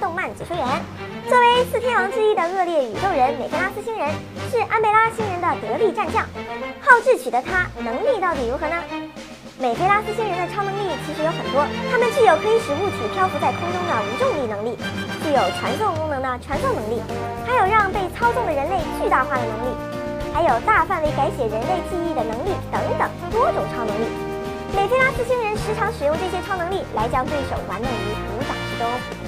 动漫解说员。作为四天王之一的恶劣宇宙人美菲拉斯星人，是安贝拉星人的得力战将。好智取的他，能力到底如何呢？美菲拉斯星人的超能力其实有很多，他们具有可以使物体漂浮在空中的无重力能力，具有传送功能的传送能力，还有让被操纵的人类巨大化的能力，还有大范围改写人类记忆的能力等等多种超能力。美菲拉斯星人时常使用这些超能力来将对手玩弄于股掌之中。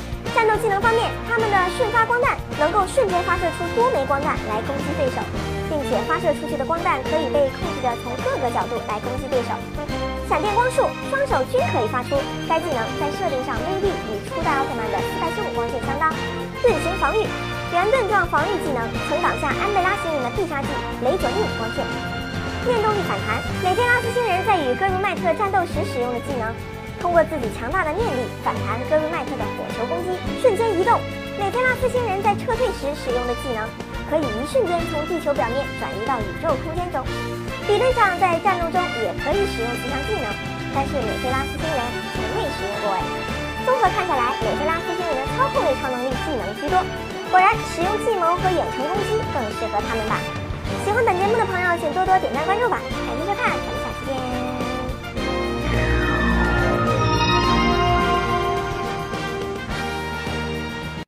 战斗技能方面，他们的瞬发光弹能够瞬间发射出多枚光弹来攻击对手，并且发射出去的光弹可以被控制着从各个角度来攻击对手。闪电光束，双手均可以发出。该技能在设定上威力与初代奥特曼的四百十五光线相当。盾形防御，圆盾状防御技能曾挡下安贝拉星人的必杀技雷准印光线。念动力反弹，美菲拉斯星人在与戈茹麦特战斗时使用的技能，通过自己强大的念力反弹戈茹麦特的火球攻击。瞬间移动，美菲拉斯星人在撤退时使用的技能，可以一瞬间从地球表面转移到宇宙空间中。理论上，在战斗中也可以使用此项技能，但是美菲拉斯星人从未使用过哎。综合看下来，美菲拉斯星人的操控类超能力技能居多，果然使用计谋和远程攻击更适合他们吧。喜欢本节目的朋友，请多多点赞关注吧。感谢收看。咱们下期见